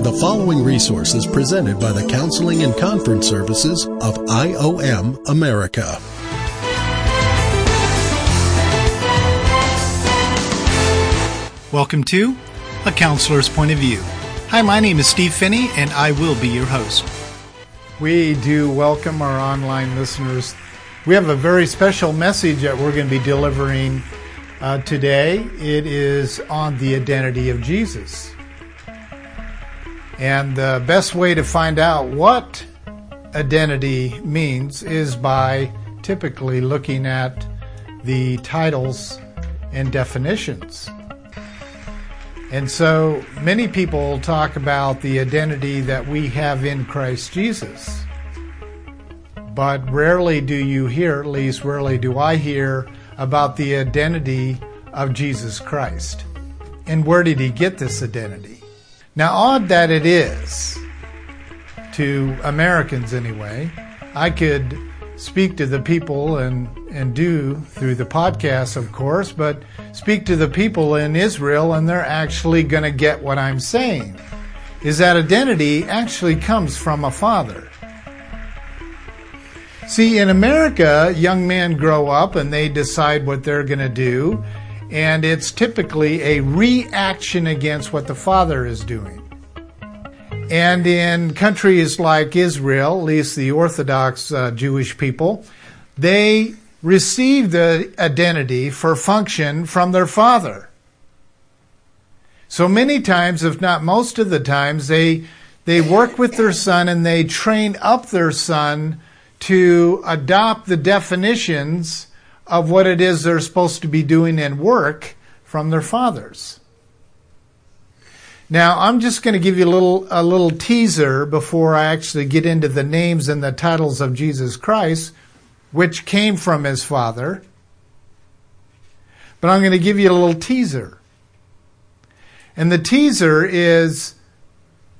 The following resource is presented by the Counseling and Conference Services of IOM America. Welcome to A Counselor's Point of View. Hi, my name is Steve Phinney, and I will be your host. We do welcome our online listeners. We have a very special message that we're going to be delivering uh, today. It is on the identity of Jesus. And the best way to find out what identity means is by typically looking at the titles and definitions. And so many people talk about the identity that we have in Christ Jesus. But rarely do you hear, at least rarely do I hear, about the identity of Jesus Christ. And where did he get this identity? Now, odd that it is, to Americans anyway, I could speak to the people and, and do through the podcast, of course, but speak to the people in Israel and they're actually going to get what I'm saying. Is that identity actually comes from a father. See, in America, young men grow up and they decide what they're going to do, and it's typically a reaction against what the father is doing. And in countries like Israel, at least the Orthodox uh, Jewish people, they receive the identity for function from their father. So many times, if not most of the times, they, they work with their son and they train up their son to adopt the definitions of what it is they're supposed to be doing in work from their fathers. Now, I'm just going to give you a little, a little teaser before I actually get into the names and the titles of Jesus Christ, which came from his father. But I'm going to give you a little teaser. And the teaser is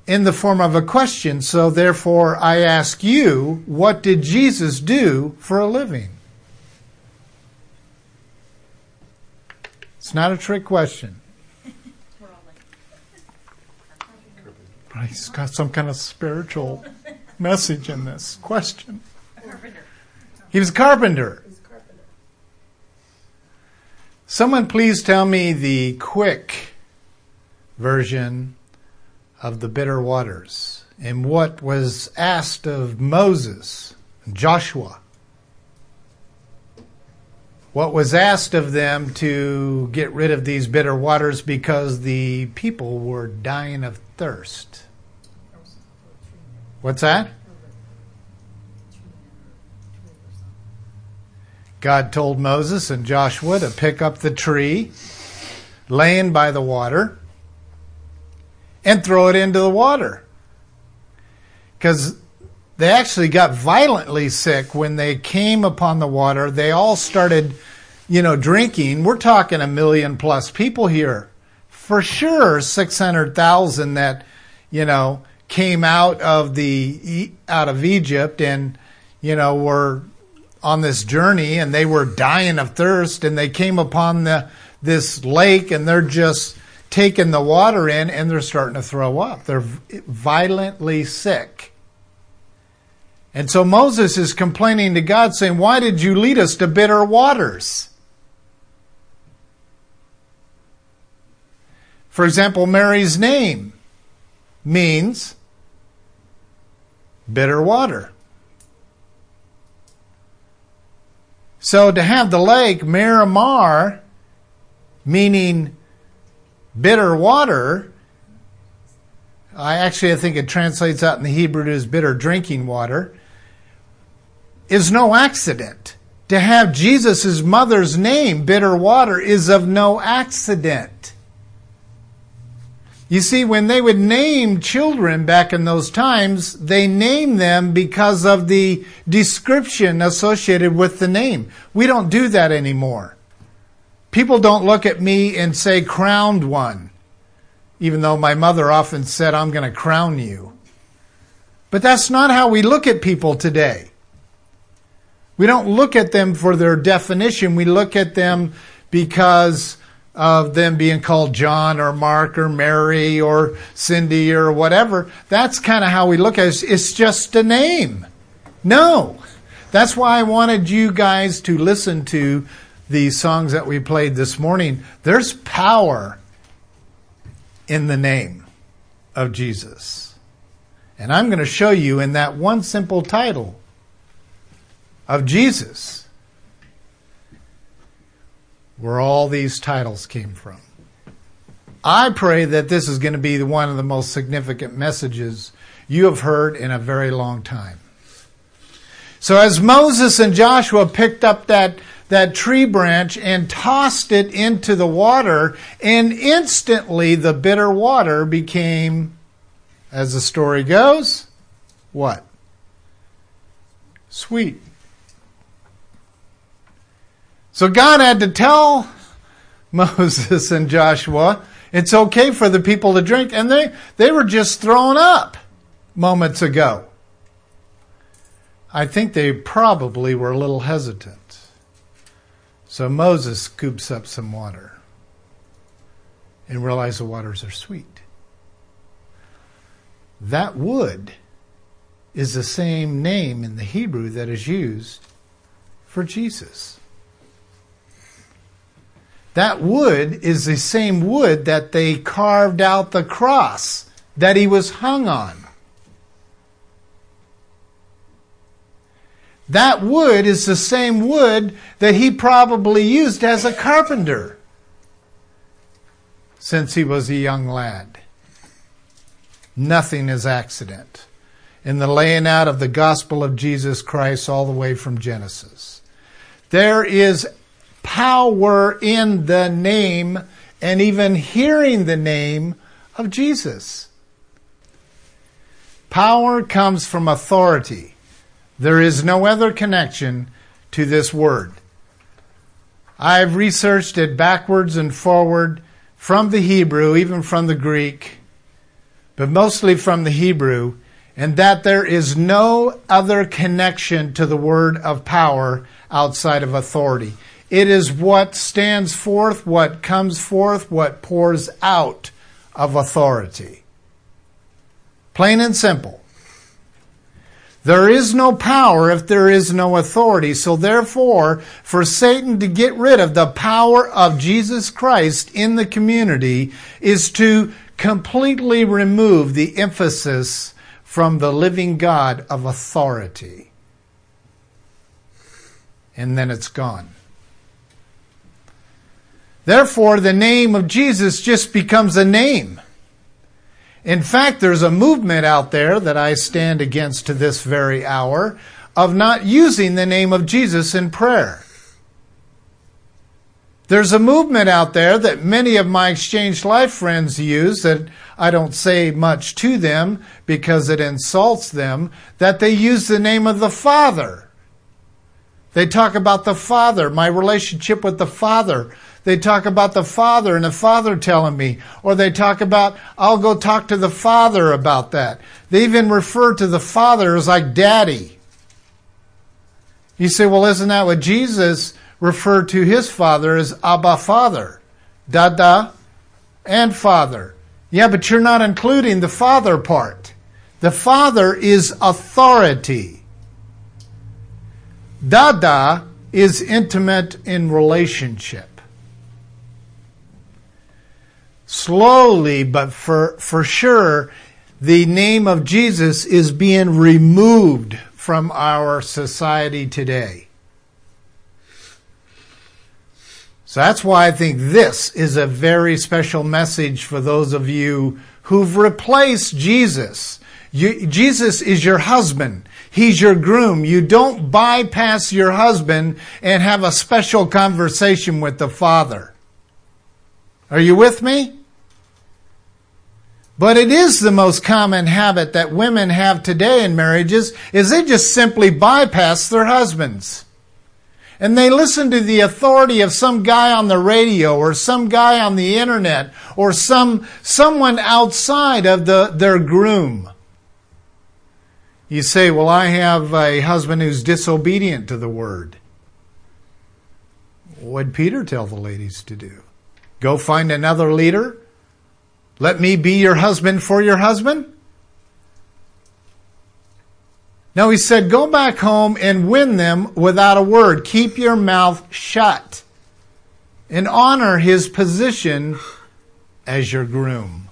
in the form of a question. So therefore, I ask you, what did Jesus do for a living? It's not a trick question. But he's got some kind of spiritual message in this question. He was a carpenter. Someone please tell me the quick version of the bitter waters and what was asked of Moses and Joshua. What was asked of them to get rid of these bitter waters because the people were dying of thirst. What's that? God told Moses and Joshua to pick up the tree laying by the water and throw it into the water. Because they actually got violently sick when they came upon the water. They all started, you know, drinking. We're talking a million plus people here for sure 600,000 that, you know, came out of the out of Egypt and you know were on this journey and they were dying of thirst and they came upon the this lake and they're just taking the water in and they're starting to throw up. They're violently sick. And so Moses is complaining to God saying, "Why did you lead us to bitter waters?" For example, Mary's name means bitter water. So to have the lake Miramar, meaning bitter water, I actually I think it translates out in the Hebrew as bitter drinking water, is no accident. To have Jesus' mother's name, bitter water, is of no accident. You see, when they would name children back in those times, they named them because of the description associated with the name. We don't do that anymore. People don't look at me and say, crowned one, even though my mother often said, I'm going to crown you. But that's not how we look at people today. We don't look at them for their definition. We look at them because of them being called John or Mark or Mary or Cindy or whatever. That's kind of how we look at it. It's just a name. No. That's why I wanted you guys to listen to the songs that we played this morning. There's power in the name of Jesus. And I'm going to show you in that one simple title of Jesus where all these titles came from. I pray that this is going to be one of the most significant messages you have heard in a very long time. So as Moses and Joshua picked up that, that tree branch and tossed it into the water, and instantly the bitter water became, as the story goes, what? Sweet. So God had to tell Moses and Joshua it's okay for the people to drink, and they, they were just thrown up moments ago. I think they probably were a little hesitant. So Moses scoops up some water and realizes the waters are sweet. That wood is the same name in the Hebrew that is used for Jesus. That wood is the same wood that they carved out the cross that he was hung on. That wood is the same wood that he probably used as a carpenter since he was a young lad. Nothing is accident in the laying out of the gospel of Jesus Christ all the way from Genesis. There is power in the name and even hearing the name of Jesus. Power comes from authority. There is no other connection to this word. I've researched it backwards and forward from the Hebrew, even from the Greek, but mostly from the Hebrew, and that there is no other connection to the word of power outside of authority. It is what stands forth, what comes forth, what pours out of authority. Plain and simple. There is no power if there is no authority. So therefore, for Satan to get rid of the power of Jesus Christ in the community is to completely remove the emphasis from the living God of authority. And then it's gone. Therefore, the name of Jesus just becomes a name. In fact, there's a movement out there that I stand against to this very hour of not using the name of Jesus in prayer. There's a movement out there that many of my Exchange Life friends use that I don't say much to them because it insults them, that they use the name of the Father. They talk about the Father, my relationship with the Father. They talk about the Father and the Father telling me. Or they talk about, I'll go talk to the Father about that. They even refer to the Father as like Daddy. You say, well, isn't that what Jesus referred to his Father as Abba Father? Dada and Father. Yeah, but you're not including the Father part. The Father is authority. Dada is intimate in relationship slowly, but for, for sure, the name of Jesus is being removed from our society today. So that's why I think this is a very special message for those of you who've replaced Jesus. You, Jesus is your husband. He's your groom. You don't bypass your husband and have a special conversation with the Father. Are you with me? But it is the most common habit that women have today in marriages is they just simply bypass their husbands. And they listen to the authority of some guy on the radio or some guy on the internet or some someone outside of the their groom. You say, "Well, I have a husband who's disobedient to the word." What Peter tell the ladies to do? Go find another leader? Let me be your husband for your husband? No, he said, go back home and win them without a word. Keep your mouth shut and honor his position as your groom.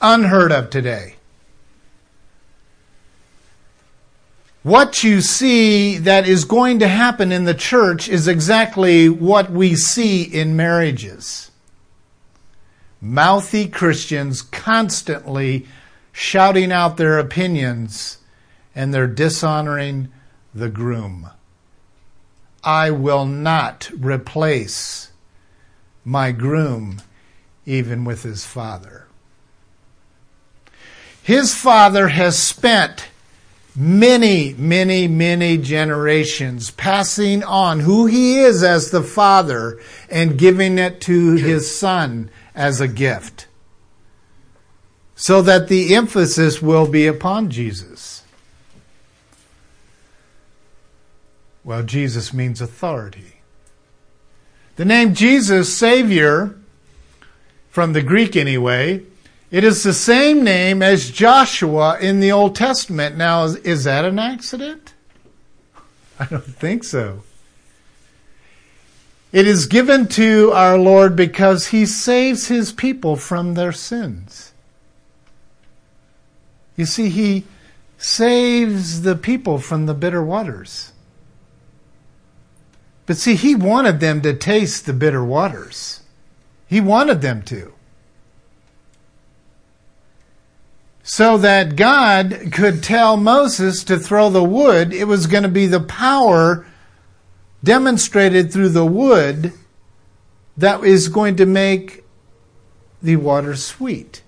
Unheard of today. What you see that is going to happen in the church is exactly what we see in marriages. Mouthy Christians constantly shouting out their opinions and they're dishonoring the groom. I will not replace my groom even with his father. His father has spent many, many, many generations passing on who he is as the father and giving it to his son as a gift. So that the emphasis will be upon Jesus. Well, Jesus means authority. The name Jesus, Savior, from the Greek anyway, it is the same name as Joshua in the Old Testament. Now, is, that an accident? I don't think so. It is given to our Lord because he saves his people from their sins. You see, he saves the people from the bitter waters. But see, he wanted them to taste the bitter waters. He wanted them to. so that God could tell Moses to throw the wood. It was going to be the power demonstrated through the wood that is going to make the water sweet.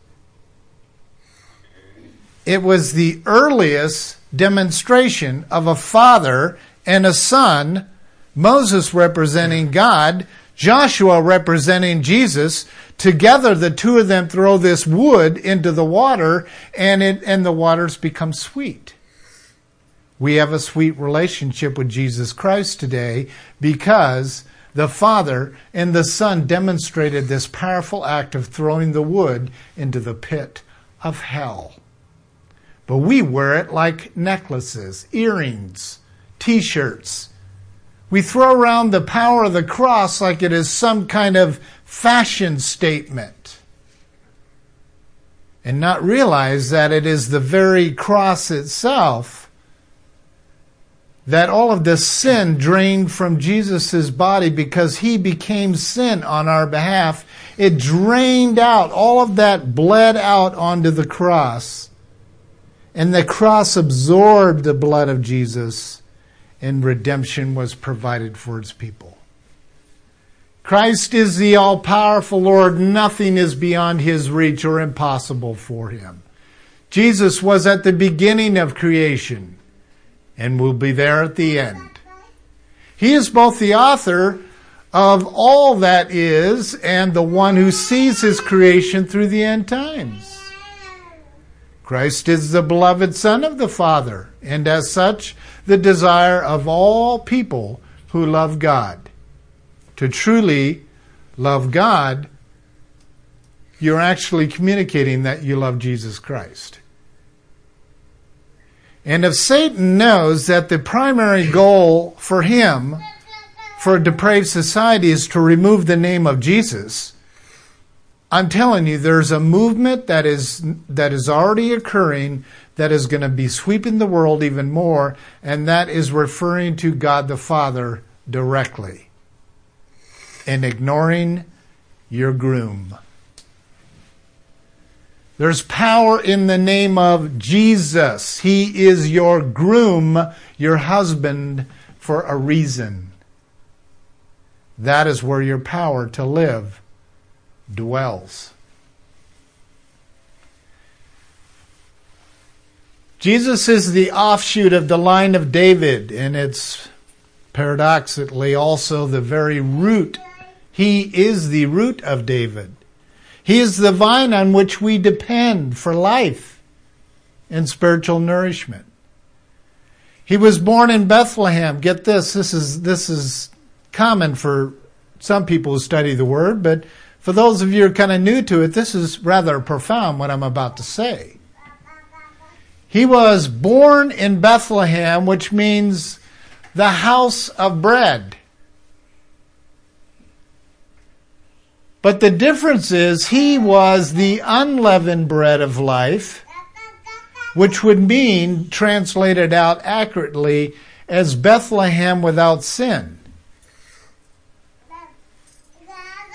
It was the earliest demonstration of a father and a son, Moses representing God, Joshua representing Jesus, Together, the two of them throw this wood into the water, and it, and the waters become sweet. We have a sweet relationship with Jesus Christ today because the Father and the Son demonstrated this powerful act of throwing the wood into the pit of hell. But we wear it like necklaces, earrings, t shirts. We throw around the power of the cross like it is some kind of fashion statement and not realize that it is the very cross itself that all of this sin drained from Jesus' body because he became sin on our behalf. It drained out, all of that bled out onto the cross. And the cross absorbed the blood of Jesus, and redemption was provided for its people. Christ is the all powerful Lord. Nothing is beyond his reach or impossible for him. Jesus was at the beginning of creation and will be there at the end. He is both the author of all that is and the one who sees his creation through the end times. Christ is the beloved Son of the Father, and as such, the desire of all people who love God to truly love God, you're actually communicating that you love Jesus Christ. And if Satan knows that the primary goal for him, for a depraved society, is to remove the name of Jesus, I'm telling you, there's a movement that is that is already occurring that is going to be sweeping the world even more, and that is referring to God the Father directly and ignoring your groom. There's power in the name of Jesus. He is your groom, your husband, for a reason. That is where your power to live dwells. Jesus is the offshoot of the line of David, and it's paradoxically also the very root he is the root of David. He is the vine on which we depend for life and spiritual nourishment. He was born in Bethlehem. Get this, this is, this is common for some people who study the word, but for those of you who are kind of new to it, this is rather profound what I'm about to say. He was born in Bethlehem, which means the house of bread. But the difference is he was the unleavened bread of life, which would mean, translated out accurately, as Bethlehem without sin.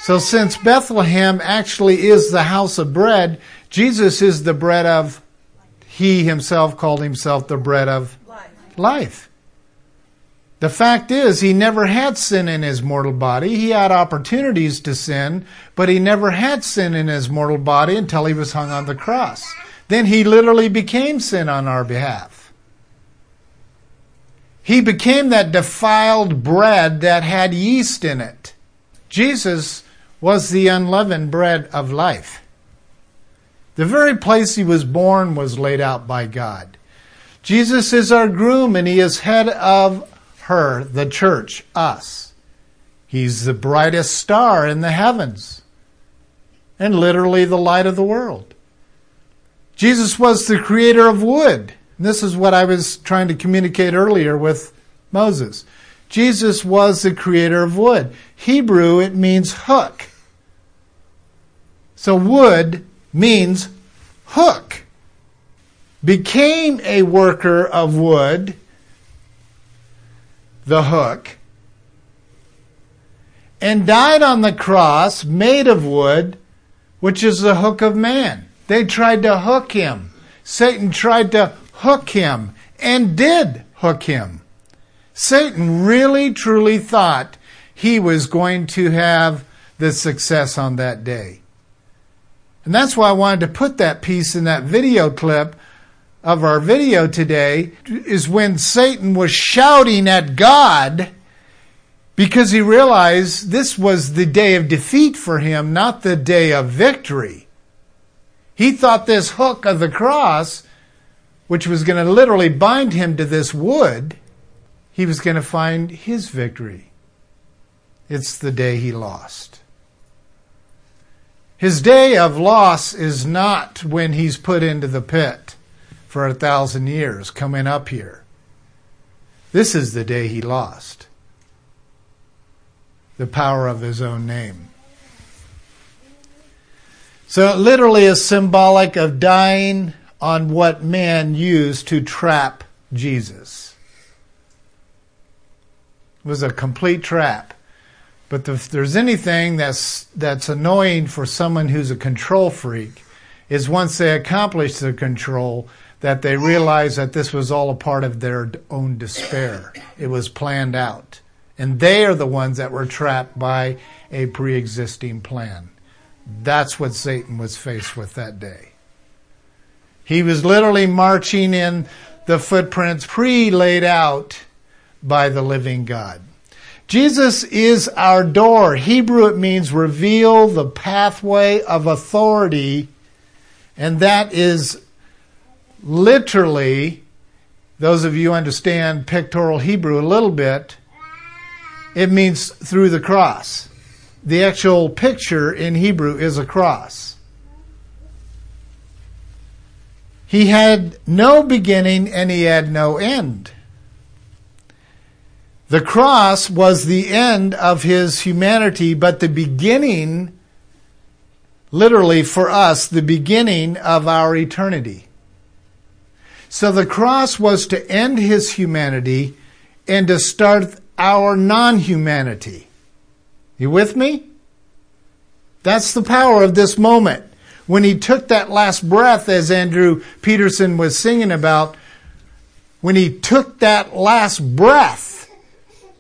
So, since Bethlehem actually is the house of bread, Jesus is the bread of, he himself called himself the bread of life. life. The fact is, he never had sin in his mortal body. He had opportunities to sin, but he never had sin in his mortal body until he was hung on the cross. Then he literally became sin on our behalf. He became that defiled bread that had yeast in it. Jesus was the unleavened bread of life. The very place he was born was laid out by God. Jesus is our groom and he is head of her, the church, us. He's the brightest star in the heavens and literally the light of the world. Jesus was the creator of wood. This is what I was trying to communicate earlier with Moses. Jesus was the creator of wood. Hebrew, it means hook. So wood means hook. Became a worker of wood, the hook, and died on the cross made of wood, which is the hook of man. They tried to hook him. Satan tried to hook him and did hook him. Satan really truly thought he was going to have the success on that day. And that's why I wanted to put that piece in that video clip of our video today is when Satan was shouting at God because he realized this was the day of defeat for him, not the day of victory. He thought this hook of the cross, which was going to literally bind him to this wood, he was going to find his victory. It's the day he lost. His day of loss is not when he's put into the pit for a thousand years coming up here. This is the day he lost the power of his own name. So it literally is symbolic of dying on what man used to trap Jesus. It was a complete trap. But if there's anything that's that's annoying for someone who's a control freak, is once they accomplish the control, that they realized that this was all a part of their own despair. It was planned out. And they are the ones that were trapped by a pre existing plan. That's what Satan was faced with that day. He was literally marching in the footprints pre laid out by the living God. Jesus is our door. Hebrew, it means reveal the pathway of authority. And that is literally, those of you understand pictorial Hebrew a little bit, it means through the cross. The actual picture in Hebrew is a cross. He had no beginning and he had no end. The cross was the end of his humanity, but the beginning, literally for us, the beginning of our eternity. So the cross was to end his humanity and to start our non humanity. You with me? That's the power of this moment. When he took that last breath, as Andrew Peterson was singing about, when he took that last breath,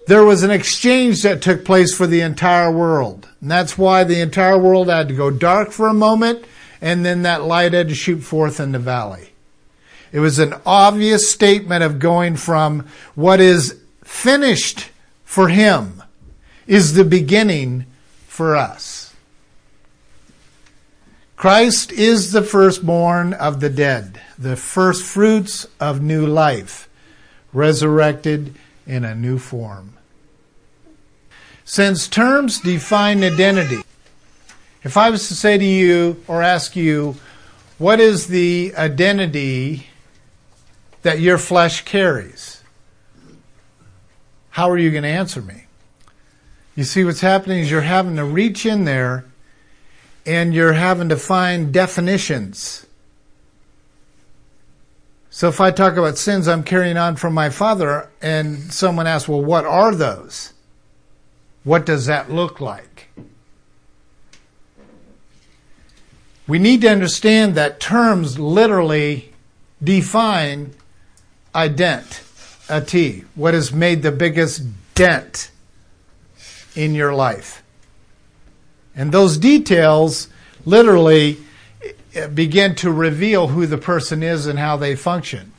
there was an exchange that took place for the entire world. And that's why the entire world had to go dark for a moment, and then that light had to shoot forth in the valley. It was an obvious statement of going from what is finished for him is the beginning for us. Christ is the firstborn of the dead, the first fruits of new life, resurrected in a new form. Since terms define identity, if I was to say to you or ask you, what is the identity that your flesh carries? How are you going to answer me? You see, what's happening is you're having to reach in there and you're having to find definitions. So if I talk about sins I'm carrying on from my father and someone asks, well, what are those? What does that look like? We need to understand that terms literally define identity, what has made the biggest dent in your life. And those details literally eh, begin to reveal who the person is and how they function.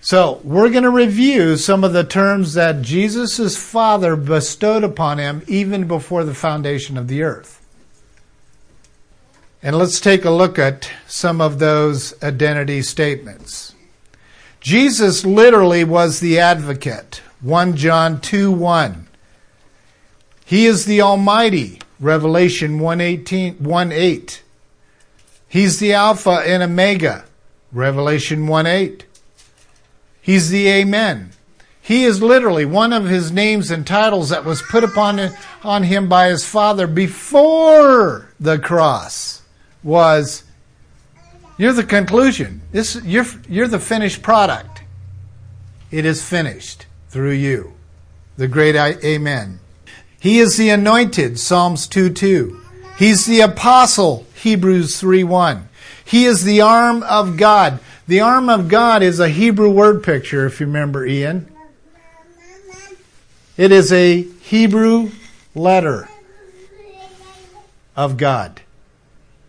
So, we're going to review some of the terms that Jesus' Father bestowed upon him even before the foundation of the earth. And let's take a look at some of those identity statements. Jesus literally was the advocate. 1 John 2 1. He is the Almighty. Revelation 118, 1 8. He's the Alpha and Omega. Revelation 1 8. He's the Amen. He is literally one of his names and titles that was put upon on him by his Father before the cross was you're the conclusion. This you're you're the finished product. It is finished through you. The great Amen. He is the anointed, Psalms 2 2. He's the apostle, Hebrews 3 1. He is the arm of God. The arm of God is a Hebrew word picture, if you remember, Ian. It is a Hebrew letter of God.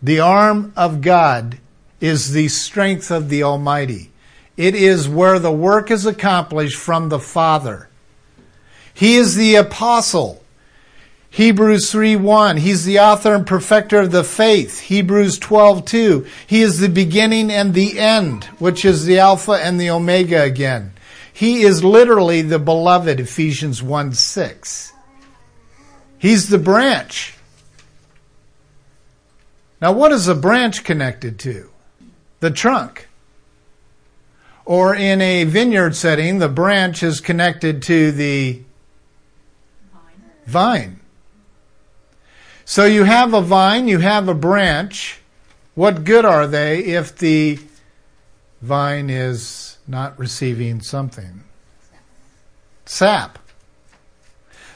The arm of God is the strength of the Almighty. It is where the work is accomplished from the Father. He is the apostle. Hebrews 3:1 He's the author and perfecter of the faith. Hebrews 12:2 He is the beginning and the end, which is the alpha and the omega again. He is literally the beloved Ephesians 1:6. He's the branch. Now what is a branch connected to? The trunk. Or in a vineyard setting, the branch is connected to the vine. So you have a vine, you have a branch. What good are they if the vine is not receiving something? Sap.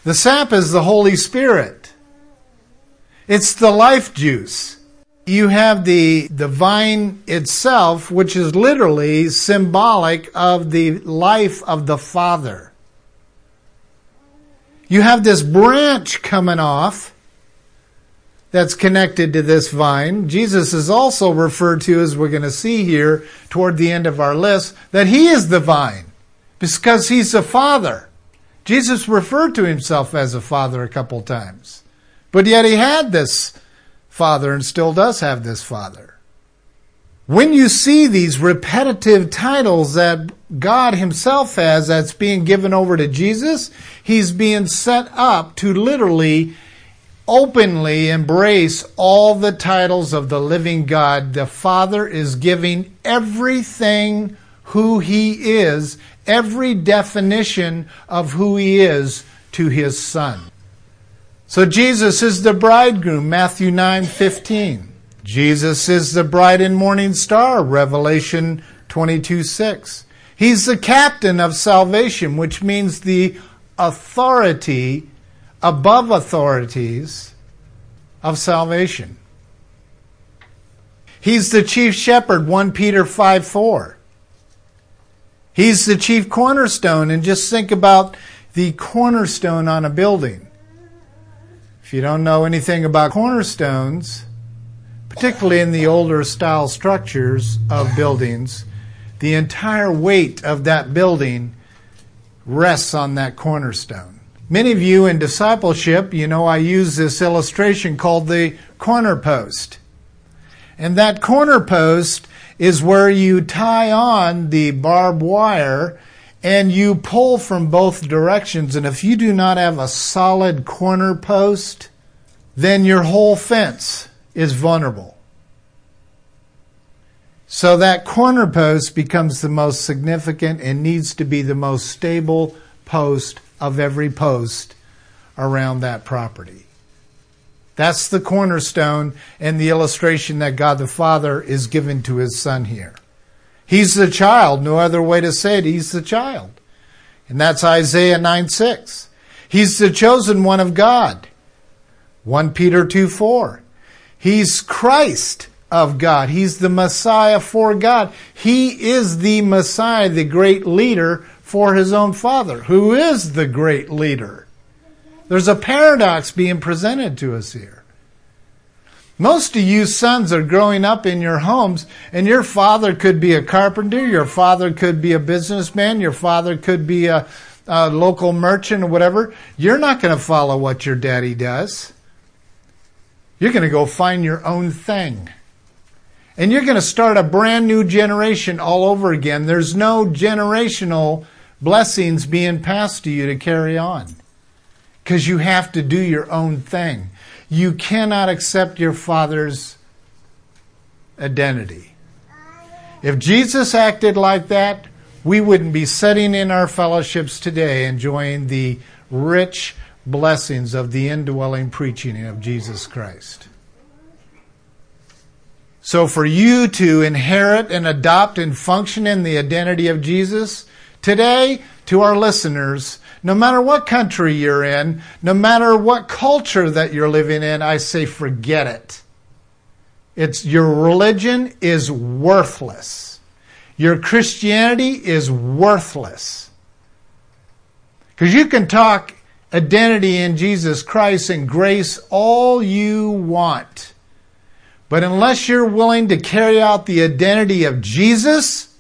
The sap is the Holy Spirit. It's the life juice. You have the, the vine itself, which is literally symbolic of the life of the Father. You have this branch coming off that's connected to this vine. Jesus is also referred to, as we're going to see here toward the end of our list, that he is the vine because he's the father. Jesus referred to himself as a father a couple times, but yet he had this father and still does have this father. When you see these repetitive titles that God Himself has that's being given over to Jesus, He's being set up to literally openly embrace all the titles of the living God. The Father is giving everything who He is, every definition of who He is to His Son. So Jesus is the bridegroom, Matthew 9 15. Jesus is the bright and morning star, Revelation 22 6. He's the captain of salvation, which means the authority above authorities of salvation. He's the chief shepherd, 1 Peter 5 4. He's the chief cornerstone, and just think about the cornerstone on a building. If you don't know anything about cornerstones, particularly in the older style structures of buildings, the entire weight of that building rests on that cornerstone. Many of you in discipleship, you know, I use this illustration called the corner post. And that corner post is where you tie on the barbed wire and you pull from both directions, and if you do not have a solid corner post, then your whole fence is vulnerable. So that corner post becomes the most significant and needs to be the most stable post of every post around that property. That's the cornerstone and the illustration that God the Father is giving to his son here. He's the child, no other way to say it, he's the child. And that's Isaiah 9 6. He's the chosen one of God. 1 Peter 2 4. He's Christ of God. He's the Messiah for God. He is the Messiah, the great leader for his own Father, who is the great leader. There's a paradox being presented to us here. Most of you sons are growing up in your homes, and your father could be a carpenter, your father could be a businessman, your father could be a, a local merchant or whatever. You're not going to follow what your daddy does. You're going to go find your own thing. And you're going to start a brand new generation all over again. There's no generational blessings being passed to you to carry on. Because you have to do your own thing. You cannot accept your father's identity. If Jesus acted like that, we wouldn't be sitting in our fellowships today enjoying the rich blessings of the indwelling preaching of Jesus Christ. So for you to inherit and adopt and function in the identity of Jesus, today, to our listeners, no matter what country you're in, no matter what culture that you're living in, I say forget it. It's your religion is worthless. Your Christianity is worthless. Because you can talk identity in Jesus Christ and grace all you want. But unless you're willing to carry out the identity of Jesus,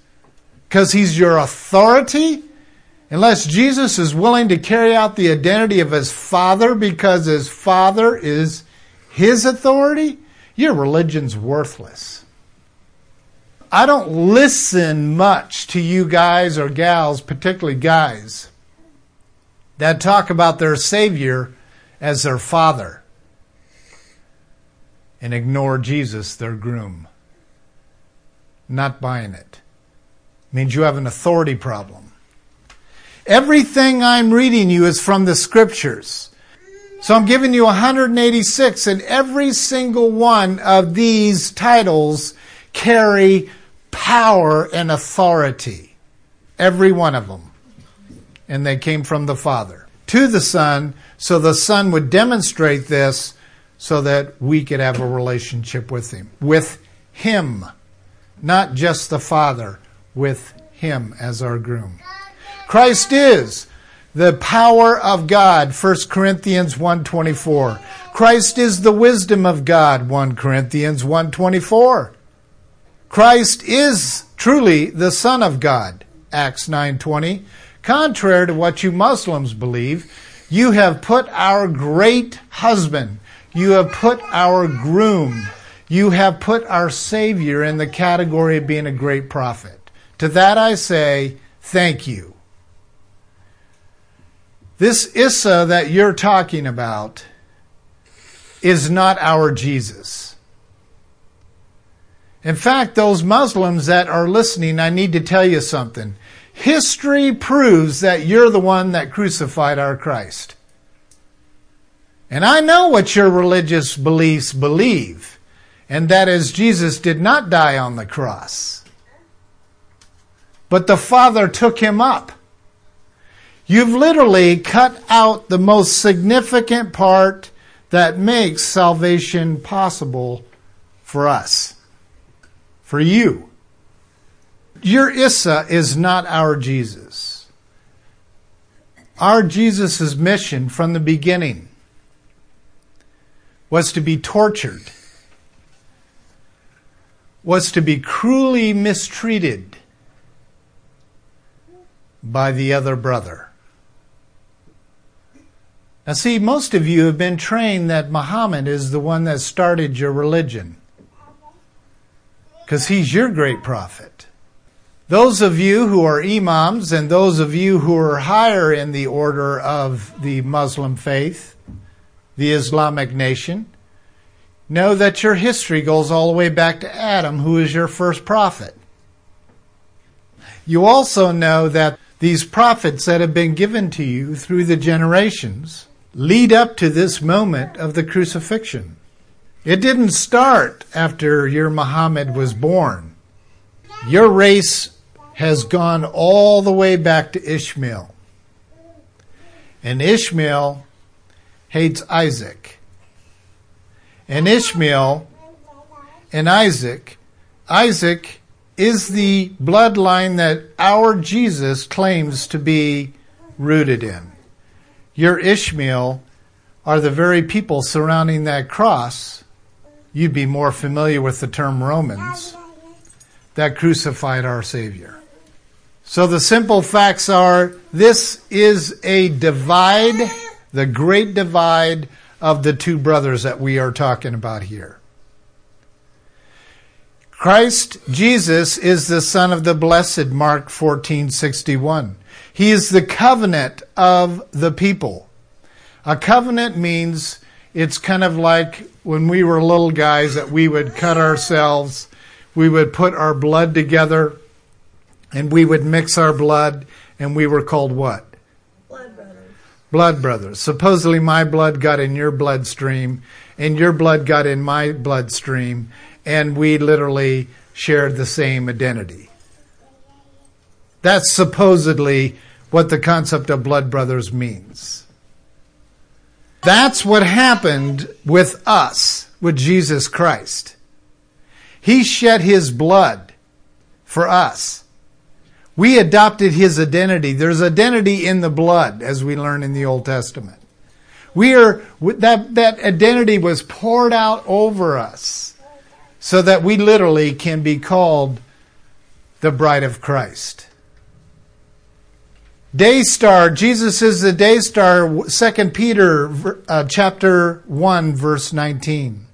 because he's your authority, unless Jesus is willing to carry out the identity of his Father because his Father is his authority, your religion's worthless. I don't listen much to you guys or gals, particularly guys, that talk about their Savior as their Father and ignore Jesus, their groom. Not buying it. Means you have an authority problem. Everything I'm reading you is from the scriptures. So I'm giving you 186 and every single one of these titles carry power and authority. Every one of them. And they came from the Father to the Son, so the Son would demonstrate this so that we could have a relationship with Him. With Him. Not just the Father, with Him as our groom. Christ is the power of God, 1 Corinthians 1.24. Christ is the wisdom of God, 1 Corinthians 1.24. Christ is truly the Son of God, Acts 9.20. Contrary to what you Muslims believe, you have put our great husband, you have put our groom, you have put our Savior in the category of being a great prophet. To that I say, thank you. This Issa that you're talking about is not our Jesus. In fact, those Muslims that are listening, I need to tell you something. History proves that you're the one that crucified our Christ. And I know what your religious beliefs believe, and that is Jesus did not die on the cross. But the Father took him up. You've literally cut out the most significant part that makes salvation possible for us, for you. Your Issa is not our Jesus. Our Jesus' mission from the beginning was to be tortured, was to be cruelly mistreated by the other brother. Now, see, most of you have been trained that Muhammad is the one that started your religion because he's your great prophet. Those of you who are imams and those of you who are higher in the order of the Muslim faith, the Islamic nation, know that your history goes all the way back to Adam, who is your first prophet. You also know that these prophets that have been given to you through the generations lead up to this moment of the crucifixion. It didn't start after your Muhammad was born. Your race has gone all the way back to Ishmael. And Ishmael hates Isaac. And Ishmael and Isaac, Isaac is the bloodline that our Jesus claims to be rooted in. Your Ishmael are the very people surrounding that cross. You'd be more familiar with the term Romans that crucified our Savior. So the simple facts are this is a divide, the great divide of the two brothers that we are talking about here. Christ Jesus is the son of the blessed Mark 14:61. He is the covenant of the people. A covenant means it's kind of like when we were little guys that we would cut ourselves, we would put our blood together and we would mix our blood and we were called what? Blood brothers. Blood brothers. Supposedly my blood got in your bloodstream and your blood got in my bloodstream and we literally shared the same identity. That's supposedly what the concept of blood brothers means. That's what happened with us, with Jesus Christ. He shed his blood for us. We adopted his identity. There's identity in the blood, as we learn in the Old Testament. We are, that, that identity was poured out over us so that we literally can be called the bride of Christ. Day star, Jesus is the day star, 2 Peter uh, chapter 1 verse 19.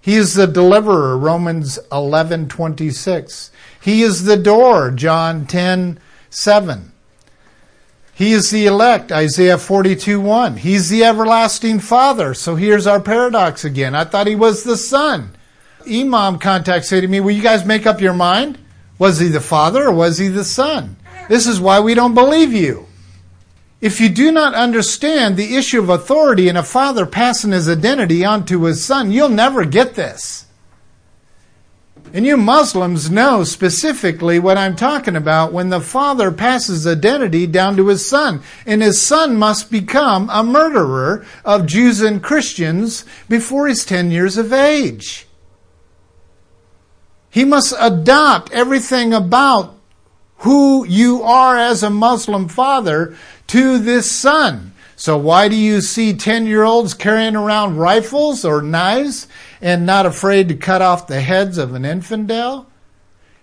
He is the deliverer, Romans 11:26. He is the door, John 10:7. He is the elect, Isaiah 42 1. He's the everlasting Father. So here's our paradox again. I thought he was the Son imam contact say to me, Will you guys make up your mind? Was he the father or was he the son? This is why we don't believe you. If you do not understand the issue of authority and a father passing his identity onto his son, you'll never get this. And you Muslims know specifically what I'm talking about when the father passes identity down to his son. And his son must become a murderer of Jews and Christians before he's 10 years of age. He must adopt everything about who you are as a Muslim father to this son. So why do you see 10 year olds carrying around rifles or knives and not afraid to cut off the heads of an infidel?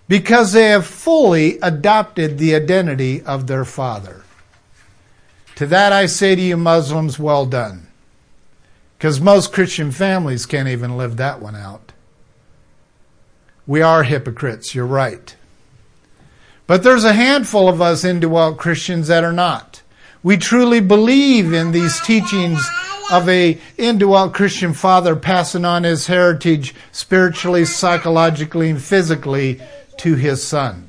Because they have fully adopted the identity of their father. To that I say to you Muslims, well done. Because most Christian families can't even live that one out. We are hypocrites, you're right. But there's a handful of us indwelt Christians that are not. We truly believe in these teachings of a indwelt Christian father passing on his heritage spiritually, psychologically, and physically to his son.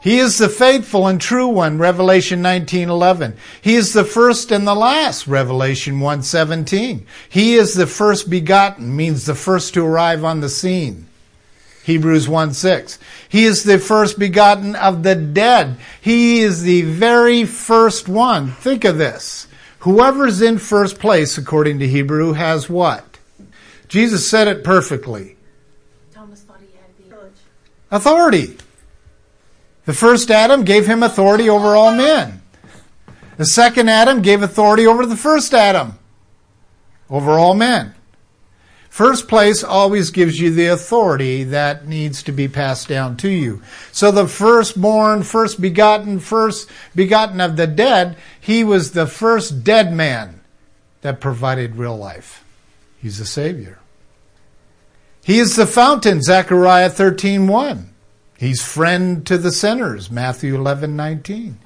He is the faithful and true one, Revelation 19:11. He is the first and the last, Revelation 1:17. He is the first begotten, means the first to arrive on the scene. Hebrews 1 6. He is the first begotten of the dead. He is the very first one. Think of this. Whoever's in first place, according to Hebrew, has what? Jesus said it perfectly. Thomas thought he had the Authority. The first Adam gave him authority over all men. The second Adam gave authority over the first Adam, over all men. First place always gives you the authority that needs to be passed down to you. So the firstborn, first begotten, first begotten of the dead, he was the first dead man that provided real life. He's the Savior. He is the fountain, Zechariah 13.1. He's friend to the sinners, Matthew 11, 19.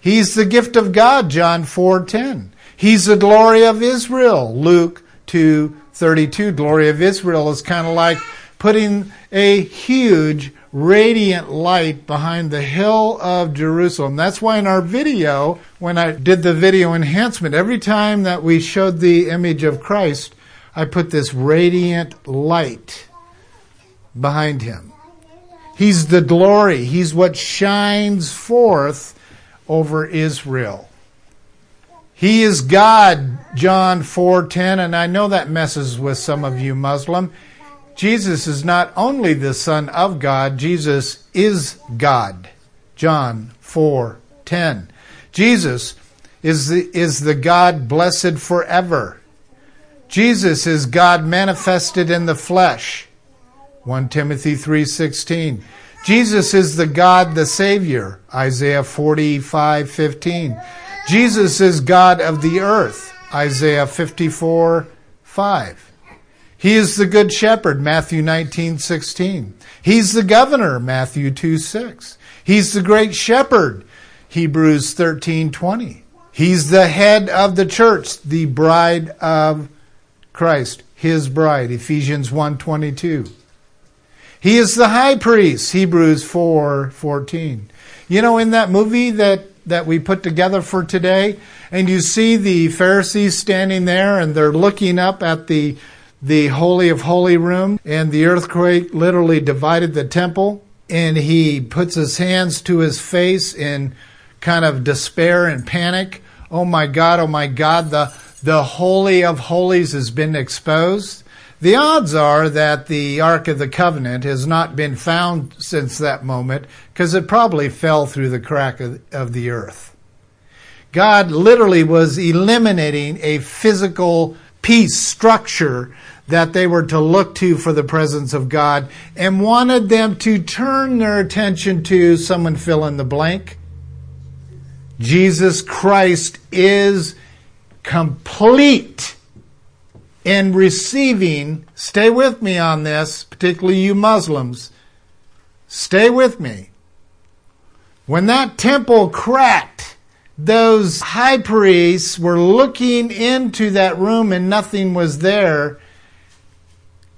He's the gift of God, John 4, 10. He's the glory of Israel, Luke 2, 32. Glory of Israel is kind of like putting a huge radiant light behind the hill of Jerusalem. That's why in our video, when I did the video enhancement, every time that we showed the image of Christ, I put this radiant light behind him. He's the glory. He's what shines forth over Israel. He is God, John 4:10, and I know that messes with some of you Muslim. Jesus is not only the son of God, Jesus is God. John 4:10. Jesus is the, is the God blessed forever. Jesus is God manifested in the flesh. 1 Timothy 3:16. Jesus is the God the Savior. Isaiah 45:15. Jesus is God of the earth. Isaiah 54 5. He is the good shepherd, Matthew 19:16. He's the governor, Matthew 2 6. He's the great shepherd, Hebrews 13:20. He's the head of the church, the bride of Christ, his bride, Ephesians 1:22. He is the high priest, Hebrews 4:14. You know in that movie that that we put together for today and you see the Pharisees standing there and they're looking up at the the Holy of Holy room, and the earthquake literally divided the temple. And he puts his hands to his face in kind of despair and panic. Oh my God, oh my God, the, the Holy of Holies has been exposed. The odds are that the Ark of the Covenant has not been found since that moment because it probably fell through the crack of, of the earth. God literally was eliminating a physical piece, structure that they were to look to for the presence of God and wanted them to turn their attention to someone fill in the blank. Jesus Christ is complete in receiving, stay with me on this, particularly you Muslims, stay with me. When that temple cracked, those high priests were looking into that room and nothing was there.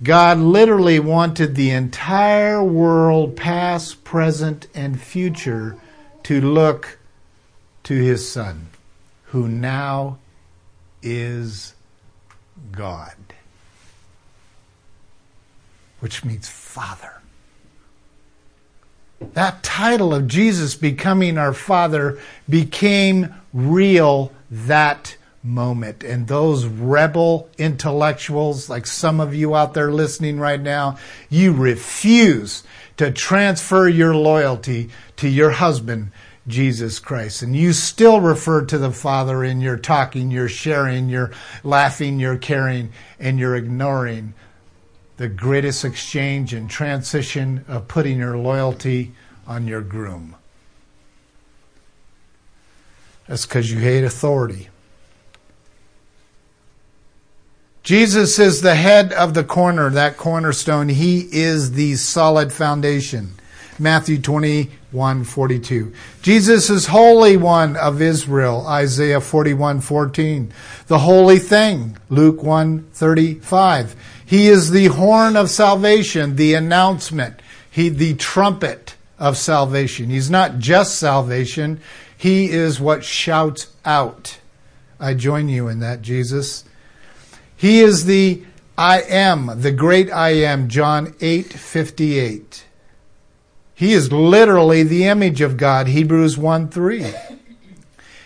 God literally wanted the entire world, past, present, and future, to look to his Son, who now is God, which means Father. That title of Jesus becoming our Father became real that moment. And those rebel intellectuals, like some of you out there listening right now, you refuse to transfer your loyalty to your husband, Jesus Christ. And you still refer to the Father in your talking, your sharing, your laughing, your caring, and you're ignoring the greatest exchange and transition of putting your loyalty on your groom. That's because you hate authority. Jesus is the head of the corner, that cornerstone. He is the solid foundation. Matthew 21, 42. Jesus is Holy One of Israel, Isaiah 41, 14. The Holy Thing, Luke 1, 35. He is the horn of salvation, the announcement, he, the trumpet of salvation. He's not just salvation, He is what shouts out. I join you in that, Jesus. He is the I am, the great I am, John 8, 58. He is literally the image of God, Hebrews 1 3.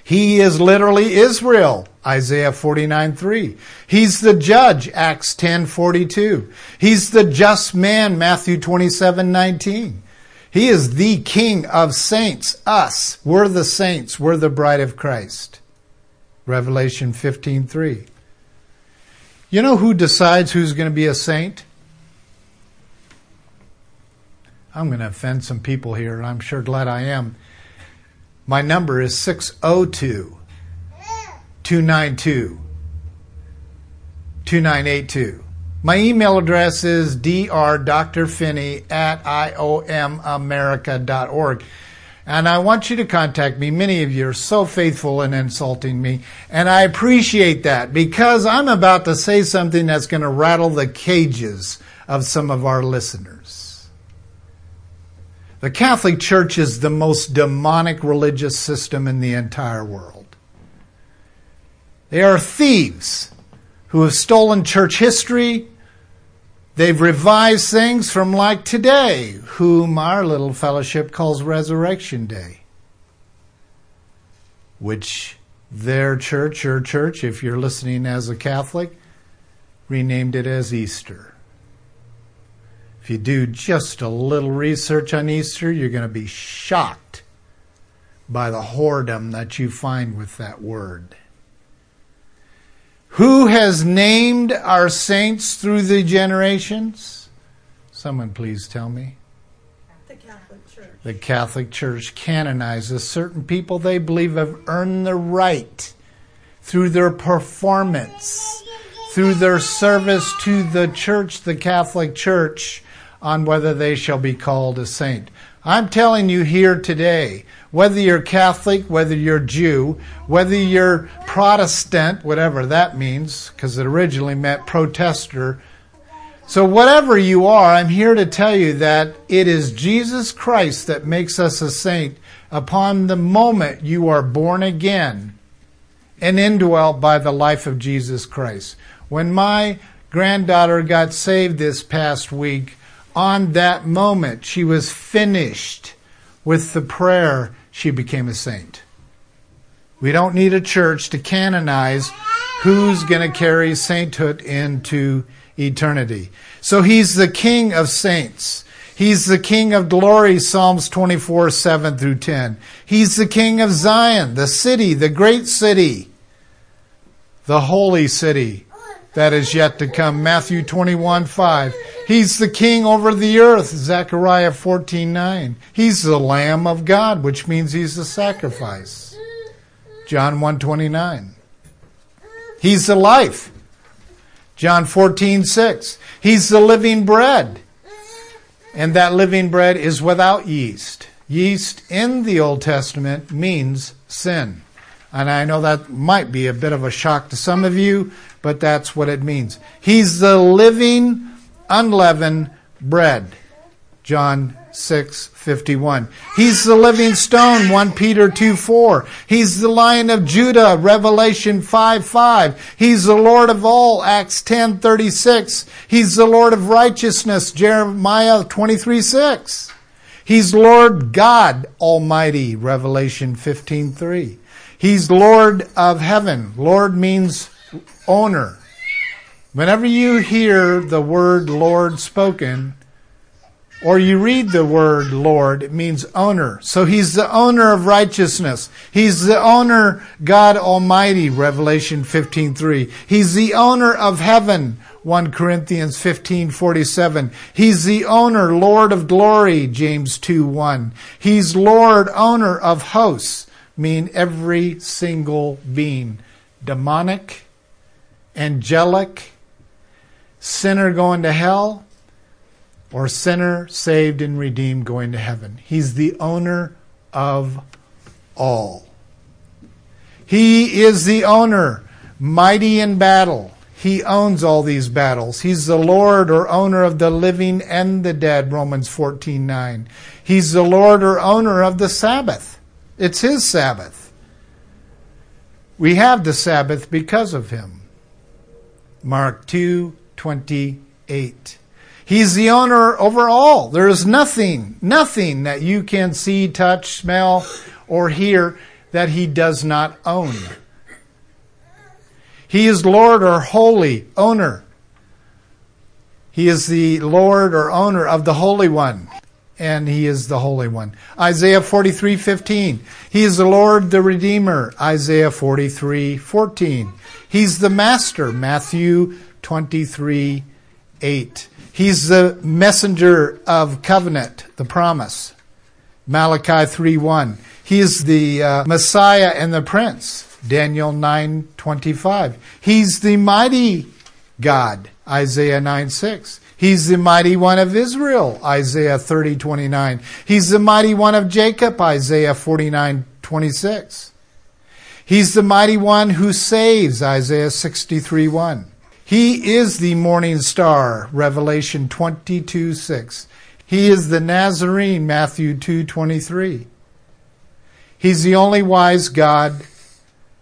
He is literally Israel, Isaiah 49 3. He's the judge, Acts 10 42. He's the just man, Matthew 27 19. He is the King of saints, us. We're the saints, we're the bride of Christ. Revelation 15 3. You know who decides who's going to be a saint? I'm going to offend some people here, and I'm sure glad I am. My number is 602 292 2982. My email address is drdrfinney at iomamerica.org. And I want you to contact me. Many of you are so faithful in insulting me. And I appreciate that because I'm about to say something that's going to rattle the cages of some of our listeners. The Catholic Church is the most demonic religious system in the entire world. They are thieves who have stolen church history, They've revised things from like today, whom our little fellowship calls Resurrection Day, which their church, your church, if you're listening as a Catholic, renamed it as Easter. If you do just a little research on Easter, you're going to be shocked by the whoredom that you find with that word. Who has named our saints through the generations? Someone please tell me. The Catholic Church. The Catholic Church canonizes certain people they believe have earned the right through their performance, through their service to the church, the Catholic Church, on whether they shall be called a saint. I'm telling you here today, whether you're Catholic, whether you're Jew, whether you're Protestant, whatever that means, because it originally meant protester. So, whatever you are, I'm here to tell you that it is Jesus Christ that makes us a saint upon the moment you are born again and indwelt by the life of Jesus Christ. When my granddaughter got saved this past week, on that moment she was finished with the prayer she became a saint. We don't need a church to canonize who's going to carry sainthood into eternity. So he's the king of saints. He's the king of glory, Psalms 24, 7 through 10. He's the king of Zion, the city, the great city, the holy city that is yet to come, Matthew 21, 5. He's the king over the earth, Zechariah 14:9. He's the lamb of God, which means he's the sacrifice. John 1:29. He's the life. John 14:6. He's the living bread. And that living bread is without yeast. Yeast in the Old Testament means sin. And I know that might be a bit of a shock to some of you, but that's what it means. He's the living unleavened bread. John 6:51. He's the living stone, 1 Peter 2 4. He's the lion of Judah, Revelation 5 5. He's the Lord of all, Acts 10:36. He's the Lord of righteousness, Jeremiah 23 6. He's Lord God Almighty, Revelation 15:3. He's Lord of heaven. Lord means owner. Whenever you hear the word Lord spoken, or you read the word Lord, it means owner. So he's the owner of righteousness. He's the owner, God Almighty, Revelation 15.3. He's the owner of heaven, 1 Corinthians 15.47. He's the owner, Lord of glory, James 2.1. He's Lord, owner of hosts, mean every single being. Demonic, angelic, sinner going to hell or sinner saved and redeemed going to heaven. He's the owner of all. He is the owner, mighty in battle. He owns all these battles. He's the Lord or owner of the living and the dead, Romans 14:9. He's the Lord or owner of the Sabbath. It's his Sabbath. We have the Sabbath because of him. Mark 2 28. He's the owner over all. There is nothing, nothing that you can see, touch, smell, or hear that he does not own. He is Lord or holy owner. He is the Lord or owner of the Holy One, and he is the Holy One. Isaiah 43:15. He is the Lord the Redeemer. Isaiah 43:14. He's the Master. Matthew 23 8. He's the messenger of covenant, the promise. Malachi 3 1. He is the uh, Messiah and the Prince. Daniel 9 25. He's the mighty God. Isaiah 9 6. He's the mighty one of Israel, Isaiah 30 29. He's the mighty one of Jacob, Isaiah 49 26. He's the mighty one who saves, Isaiah 63 1. He is the morning star, Revelation 22 6. He is the Nazarene, Matthew 2 23. He's the only wise God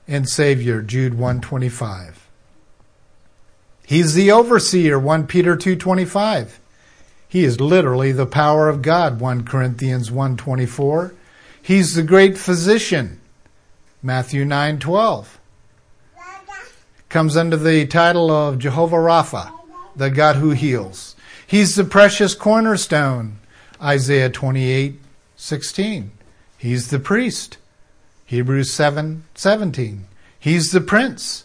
and Savior, Jude 125. He's the overseer, 1 Peter 2.25. He is literally the power of God, 1 Corinthians 1.24. He's the great physician, Matthew 9.12. Comes under the title of Jehovah Rapha, the God who heals. He's the precious cornerstone, Isaiah 28.16. He's the priest, Hebrews 7 He's the prince,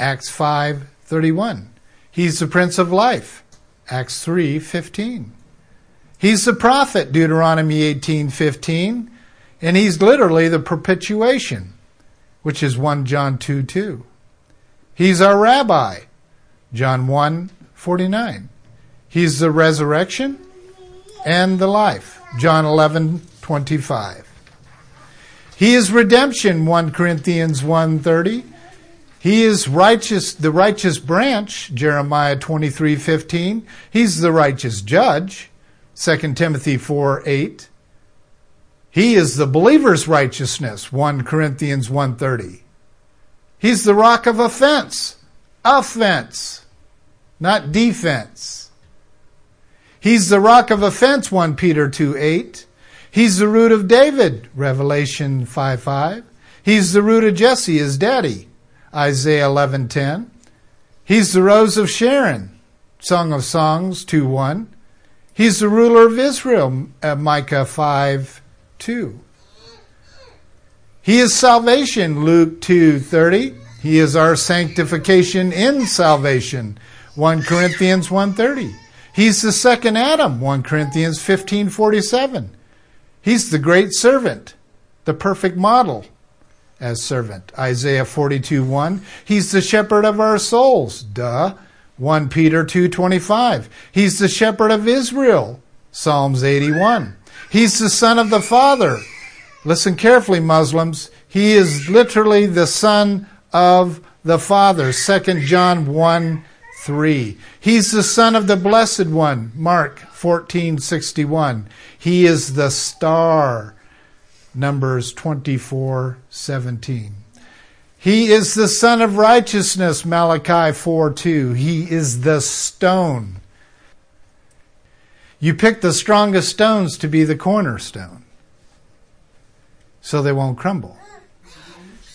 Acts 5:31. He's the prince of life, Acts 3:15. He's the prophet, Deuteronomy 18:15, And he's literally the propitiation, which is 1 John 2 2. He's our rabbi, John 1 49. He's the resurrection and the life, John 11 25. He is redemption, 1 Corinthians 1:30. He is righteous, the righteous branch, Jeremiah 23:15. He's the righteous judge, 2 Timothy 4:8. He is the believer's righteousness, 1 Corinthians 1:30. He's the rock of offense, offense, not defense. He's the rock of offense, 1 Peter 2:8. He's the root of David, Revelation 5 5. He's the root of Jesse, his daddy, Isaiah 11:10. He's the rose of Sharon, Song of Songs 2 1. He's the ruler of Israel, Micah 5 2. He is salvation, Luke 2:30. He is our sanctification in salvation, 1 Corinthians 1:30. He's the second Adam, 1 Corinthians 15:47. He's the great servant, the perfect model as servant. Isaiah 42 1. He's the shepherd of our souls. Duh. 1 Peter 2:25. He's the shepherd of Israel. Psalms 81. He's the son of the Father. Listen carefully Muslims. He is literally the son of the Father. 2 John 1 3. He's the son of the blessed one. Mark 1461. He is the star. Numbers 24:17. He is the sun of righteousness. Malachi 4 2. He is the stone. You pick the strongest stones to be the cornerstone. So they won't crumble.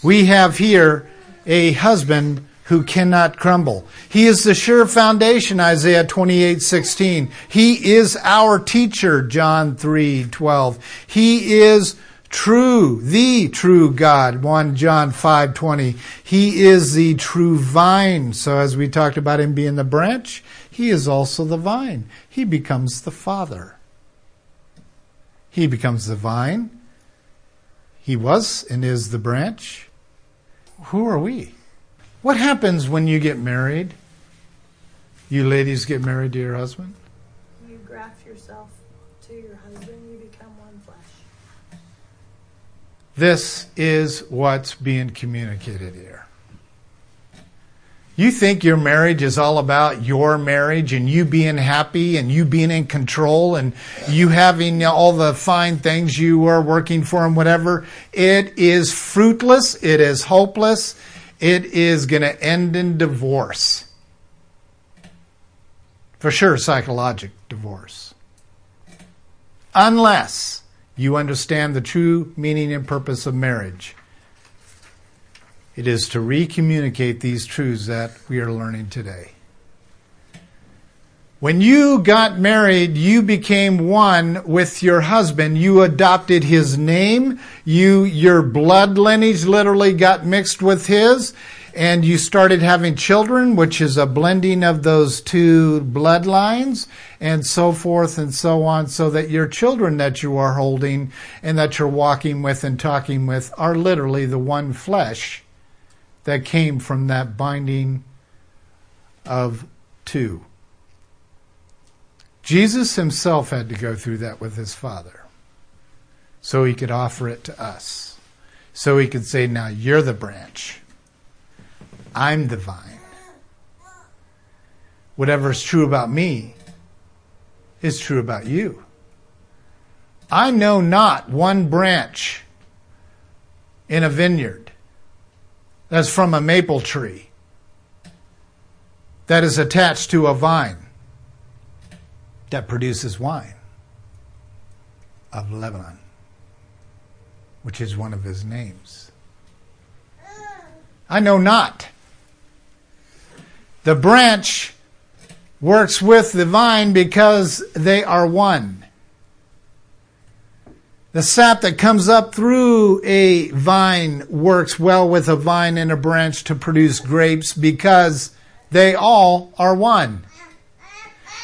We have here a husband who cannot crumble. He is the sure foundation, Isaiah 28:16. He is our teacher, John 3:12. He is true, the true God, 1 John 5:20. He is the true vine. So as we talked about him being the branch, he is also the vine. He becomes the father. He becomes the vine. He was and is the branch. Who are we? What happens when you get married? You ladies get married to your husband? You graft yourself to your husband, you become one flesh. This is what's being communicated here. You think your marriage is all about your marriage and you being happy and you being in control and you having all the fine things you are working for and whatever. It is fruitless. It is hopeless it is going to end in divorce. For sure, psychological divorce. Unless you understand the true meaning and purpose of marriage. It is to recommunicate these truths that we are learning today. When you got married, you became one with your husband. You adopted his name. You, your blood lineage literally got mixed with his and you started having children, which is a blending of those two bloodlines and so forth and so on, so that your children that you are holding and that you're walking with and talking with are literally the one flesh that came from that binding of two. Jesus himself had to go through that with his Father so he could offer it to us. So he could say, Now you're the branch, I'm the vine. Whatever is true about me is true about you. I know not one branch in a vineyard that's from a maple tree that is attached to a vine that produces wine of Lebanon, which is one of his names. I know not. The branch works with the vine because they are one. The sap that comes up through a vine works well with a vine and a branch to produce grapes because they all are one.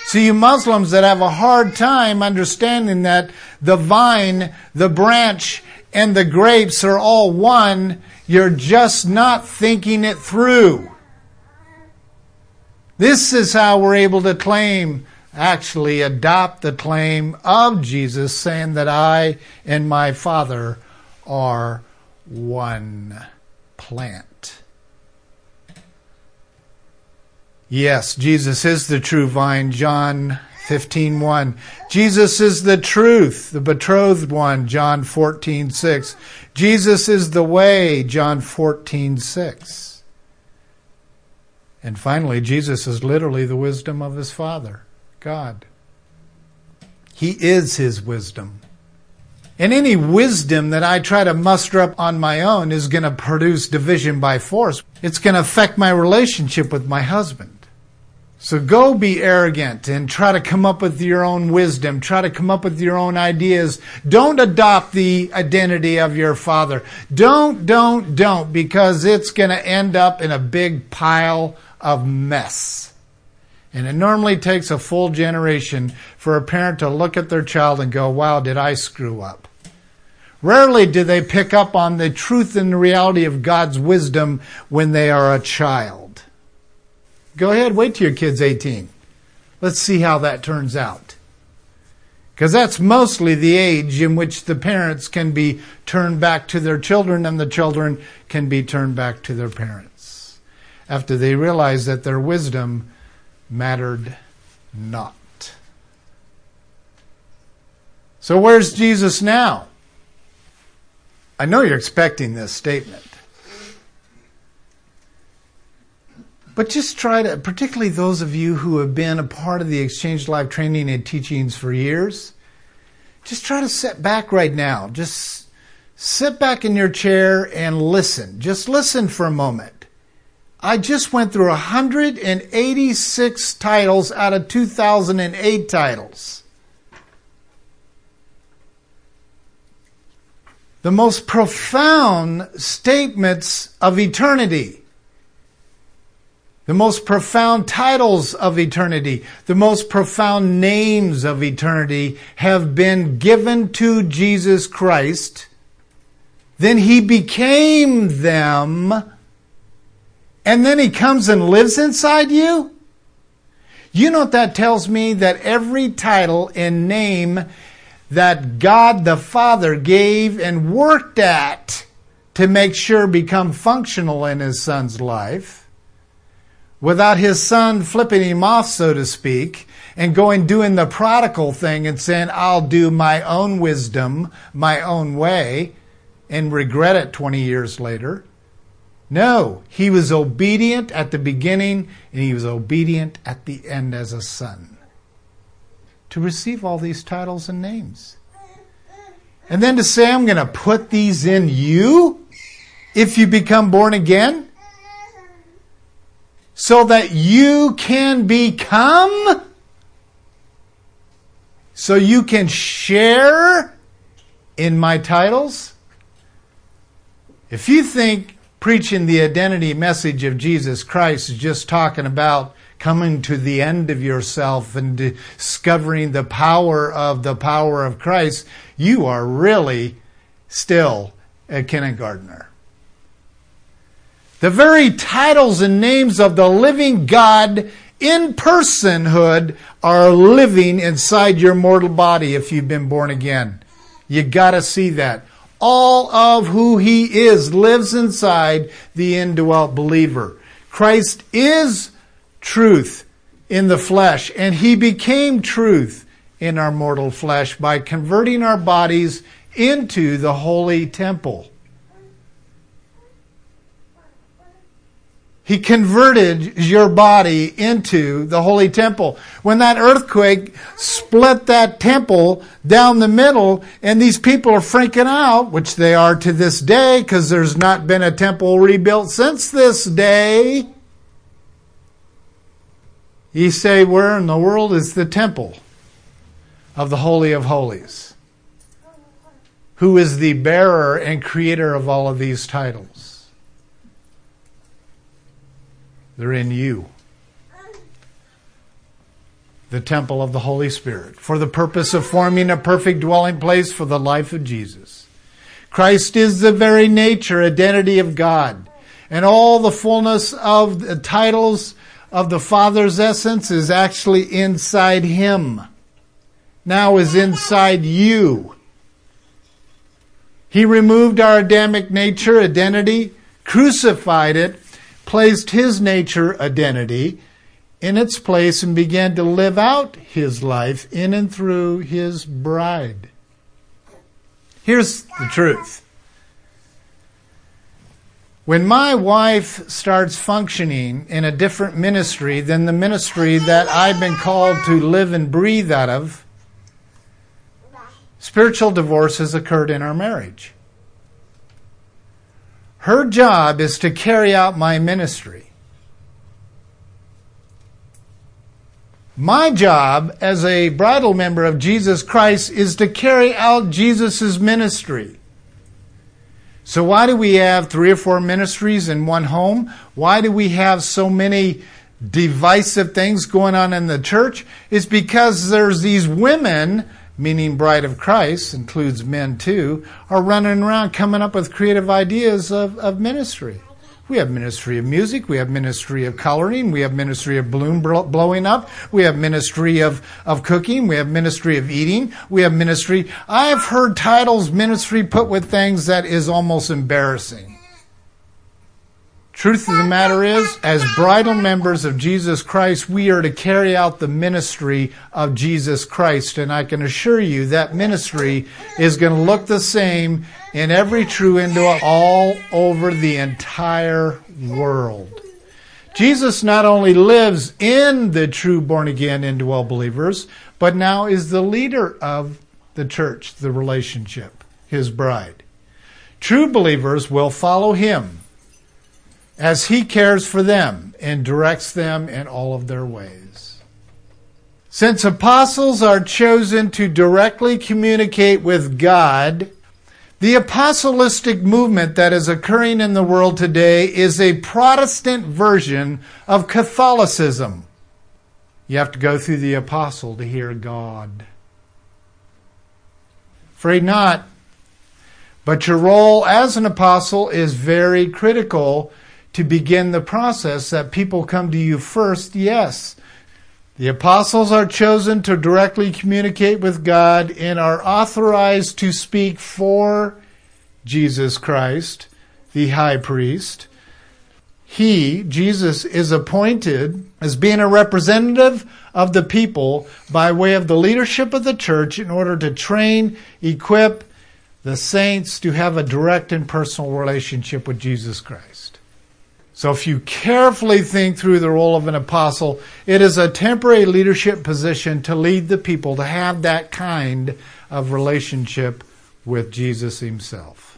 So you Muslims that have a hard time understanding that the vine, the branch, and the grapes are all one, you're just not thinking it through. This is how we're able to claim, actually adopt the claim of Jesus, saying that I and my Father are one plant. Yes, Jesus is the true vine, John 15:1. Jesus is the truth, the betrothed one, John 14:6. Jesus is the way, John 14:6. And finally, Jesus is literally the wisdom of his Father, God. He is his wisdom. And any wisdom that I try to muster up on my own is going to produce division by force. It's going to affect my relationship with my husband. So go be arrogant and try to come up with your own wisdom. Try to come up with your own ideas. Don't adopt the identity of your father. Don't, don't, don't, because it's going to end up in a big pile of mess. And it normally takes a full generation for a parent to look at their child and go, wow, did I screw up? Rarely do they pick up on the truth and the reality of God's wisdom when they are a child. Go ahead, wait till your kid's 18. Let's see how that turns out. Because that's mostly the age in which the parents can be turned back to their children and the children can be turned back to their parents after they realize that their wisdom mattered not. So, where's Jesus now? I know you're expecting this statement. But just try to, particularly those of you who have been a part of the Exchange Life training and teachings for years, just try to sit back right now. Just sit back in your chair and listen. Just listen for a moment. I just went through 186 titles out of 2008 titles. The most profound statements of eternity. The most profound titles of eternity, the most profound names of eternity have been given to Jesus Christ. Then he became them and then he comes and lives inside you? You know what that tells me? That every title and name that God the Father gave and worked at to make sure become functional in his son's life, without his son flipping him off, so to speak, and going doing the prodigal thing and saying, I'll do my own wisdom, my own way, and regret it 20 years later. No, he was obedient at the beginning and he was obedient at the end as a son to receive all these titles and names. And then to say, I'm going to put these in you if you become born again so that you can become, so you can share in my titles. If you think preaching the identity message of Jesus Christ is just talking about coming to the end of yourself and discovering the power of the power of Christ, you are really still a kindergartner. The very titles and names of the living God in personhood are living inside your mortal body if you've been born again. You gotta see that. All of who he is lives inside the indwelt believer. Christ is truth in the flesh, and he became truth in our mortal flesh by converting our bodies into the holy temple. He converted your body into the holy temple. When that earthquake split that temple down the middle, and these people are freaking out, which they are to this day, because there's not been a temple rebuilt since this day. You say, where in the world is the temple of the Holy of Holies? Who is the bearer and creator of all of these titles? They're in you. The temple of the Holy Spirit, for the purpose of forming a perfect dwelling place for the life of Jesus. Christ is the very nature, identity of God. And all the fullness of the titles of the Father's essence is actually inside Him. Now is inside you. He removed our Adamic nature, identity, crucified it, placed his nature identity in its place and began to live out his life in and through his bride. Here's the truth. When my wife starts functioning in a different ministry than the ministry that I've been called to live and breathe out of, spiritual divorce has occurred in our marriage. Her job is to carry out my ministry. My job as a bridal member of Jesus Christ is to carry out Jesus' ministry. So why do we have three or four ministries in one home? Why do we have so many divisive things going on in the church? It's because there's these women meaning bride of Christ, includes men too, are running around coming up with creative ideas of, of ministry. We have ministry of music, we have ministry of coloring, we have ministry of balloon blowing up, we have ministry of, of cooking, we have ministry of eating, we have ministry. I've heard titles ministry put with things that is almost embarrassing. Truth of the matter is, as bridal members of Jesus Christ, we are to carry out the ministry of Jesus Christ. And I can assure you that ministry is going to look the same in every true indwell all over the entire world. Jesus not only lives in the true born again indwell believers, but now is the leader of the church, the relationship, his bride. True believers will follow him as he cares for them and directs them in all of their ways. Since apostles are chosen to directly communicate with God, the apostolistic movement that is occurring in the world today is a Protestant version of Catholicism. You have to go through the apostle to hear God. Afraid not. But your role as an apostle is very critical to begin the process that people come to you first, yes. The apostles are chosen to directly communicate with God and are authorized to speak for Jesus Christ, the high priest. He, Jesus, is appointed as being a representative of the people by way of the leadership of the church in order to train, equip the saints to have a direct and personal relationship with Jesus Christ. So if you carefully think through the role of an apostle, it is a temporary leadership position to lead the people to have that kind of relationship with Jesus himself.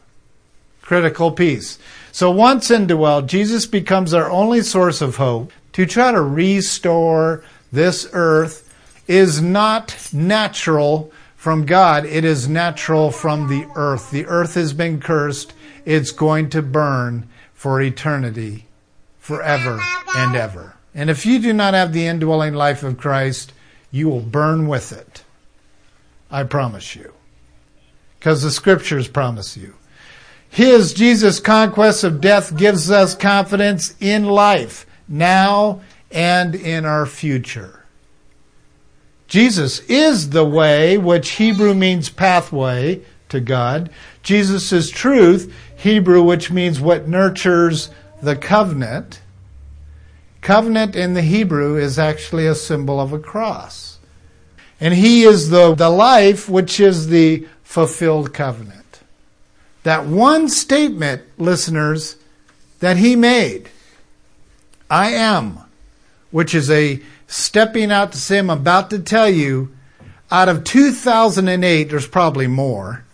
Critical piece. So once indwelt, Jesus becomes our only source of hope to try to restore this earth is not natural from God. It is natural from the earth. The earth has been cursed. It's going to burn for eternity forever and ever. And if you do not have the indwelling life of Christ, you will burn with it. I promise you. Because the scriptures promise you. His, Jesus' conquest of death gives us confidence in life, now and in our future. Jesus is the way, which Hebrew means pathway to God. Jesus is truth, Hebrew, which means what nurtures the covenant. Covenant in the Hebrew is actually a symbol of a cross. And he is the, the life which is the fulfilled covenant. That one statement, listeners, that he made, I am, which is a stepping out to say, I'm about to tell you, out of 2008, there's probably more,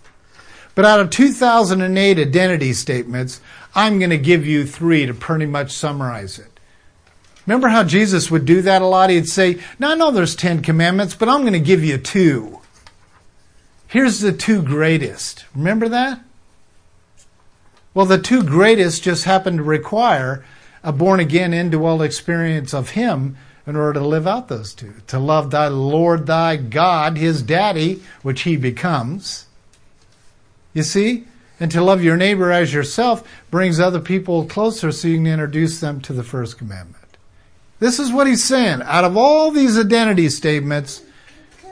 but out of 2008 identity statements, I'm going to give you three to pretty much summarize it. Remember how Jesus would do that a lot? He'd say, Now I know there's Ten Commandments, but I'm going to give you two. Here's the two greatest. Remember that? Well, the two greatest just happen to require a born again indwelt experience of Him in order to live out those two. To love thy Lord thy God, his daddy, which he becomes. You see? And to love your neighbor as yourself brings other people closer so you can introduce them to the first commandment. This is what he's saying. Out of all these identity statements,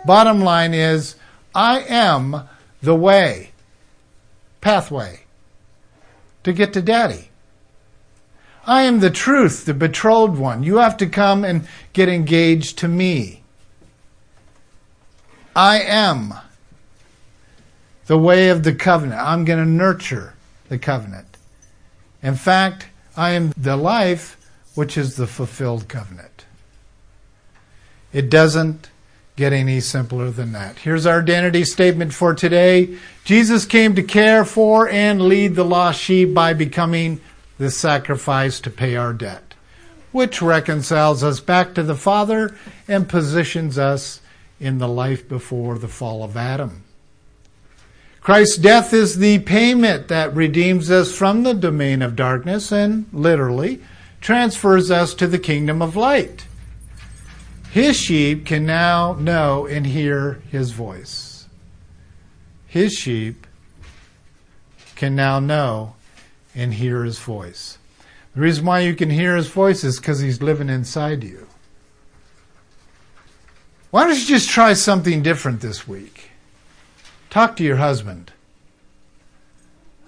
bottom line is I am the way, pathway to get to daddy. I am the truth, the betrothed one. You have to come and get engaged to me. I am the way of the covenant. I'm going to nurture the covenant. In fact, I am the life which is the fulfilled covenant. It doesn't get any simpler than that. Here's our identity statement for today Jesus came to care for and lead the lost sheep by becoming the sacrifice to pay our debt, which reconciles us back to the Father and positions us in the life before the fall of Adam. Christ's death is the payment that redeems us from the domain of darkness and literally transfers us to the kingdom of light. His sheep can now know and hear his voice. His sheep can now know and hear his voice. The reason why you can hear his voice is because he's living inside you. Why don't you just try something different this week? Talk to your husband.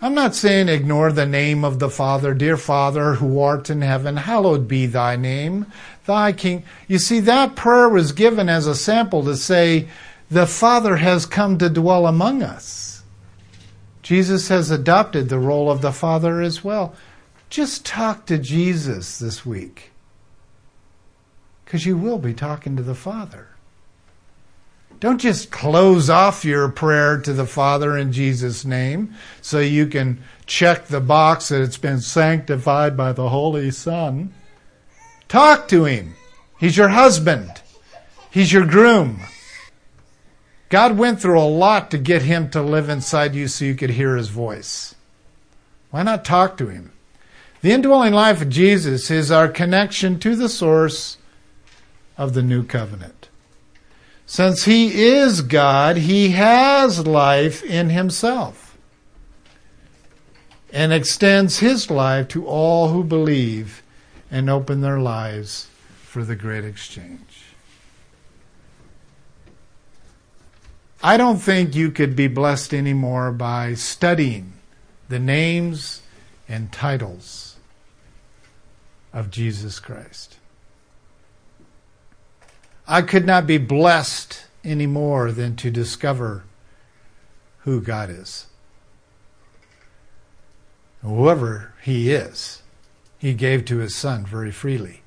I'm not saying ignore the name of the Father. Dear Father who art in heaven, hallowed be thy name, thy king. You see, that prayer was given as a sample to say, the Father has come to dwell among us. Jesus has adopted the role of the Father as well. Just talk to Jesus this week. Because you will be talking to the Father. Don't just close off your prayer to the Father in Jesus' name so you can check the box that it's been sanctified by the Holy Son. Talk to Him. He's your husband, He's your groom. God went through a lot to get him to live inside you so you could hear his voice. Why not talk to him? The indwelling life of Jesus is our connection to the source of the new covenant. Since he is God, he has life in himself and extends his life to all who believe and open their lives for the great exchange. I don't think you could be blessed anymore by studying the names and titles of Jesus Christ. I could not be blessed any more than to discover who God is. Whoever He is, He gave to His Son very freely.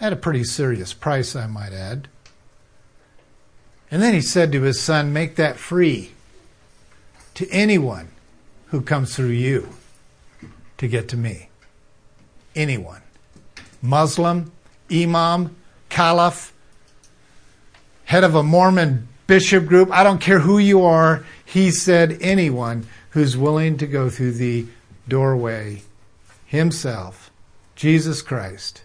At a pretty serious price, I might add. And then he said to his son, Make that free to anyone who comes through you to get to me. Anyone. Muslim, Imam, Caliph, head of a Mormon bishop group, I don't care who you are, he said anyone who's willing to go through the doorway himself, Jesus Christ,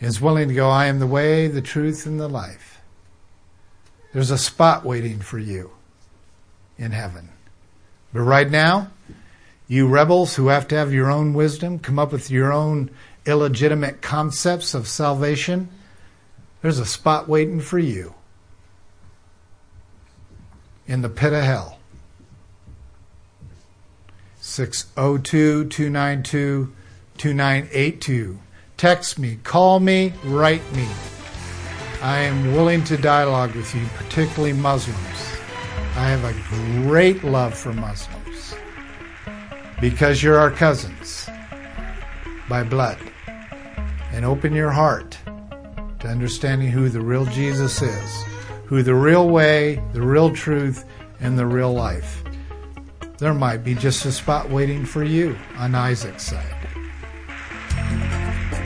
is willing to go, I am the way, the truth, and the life. There's a spot waiting for you in heaven. But right now, you rebels who have to have your own wisdom, come up with your own illegitimate concepts of salvation, there's a spot waiting for you in the pit of hell. 602 292 2982. Text me, call me, write me. I am willing to dialogue with you, particularly Muslims. I have a great love for Muslims because you're our cousins by blood. And open your heart to understanding who the real Jesus is, who the real way, the real truth, and the real life. There might be just a spot waiting for you on Isaac's side.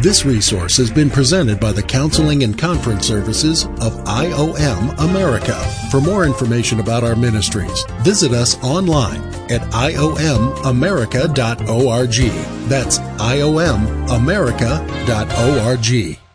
This resource has been presented by the Counseling and Conference Services of IOM America. For more information about our ministries, visit us online at iomamerica.org. That's iomamerica.org.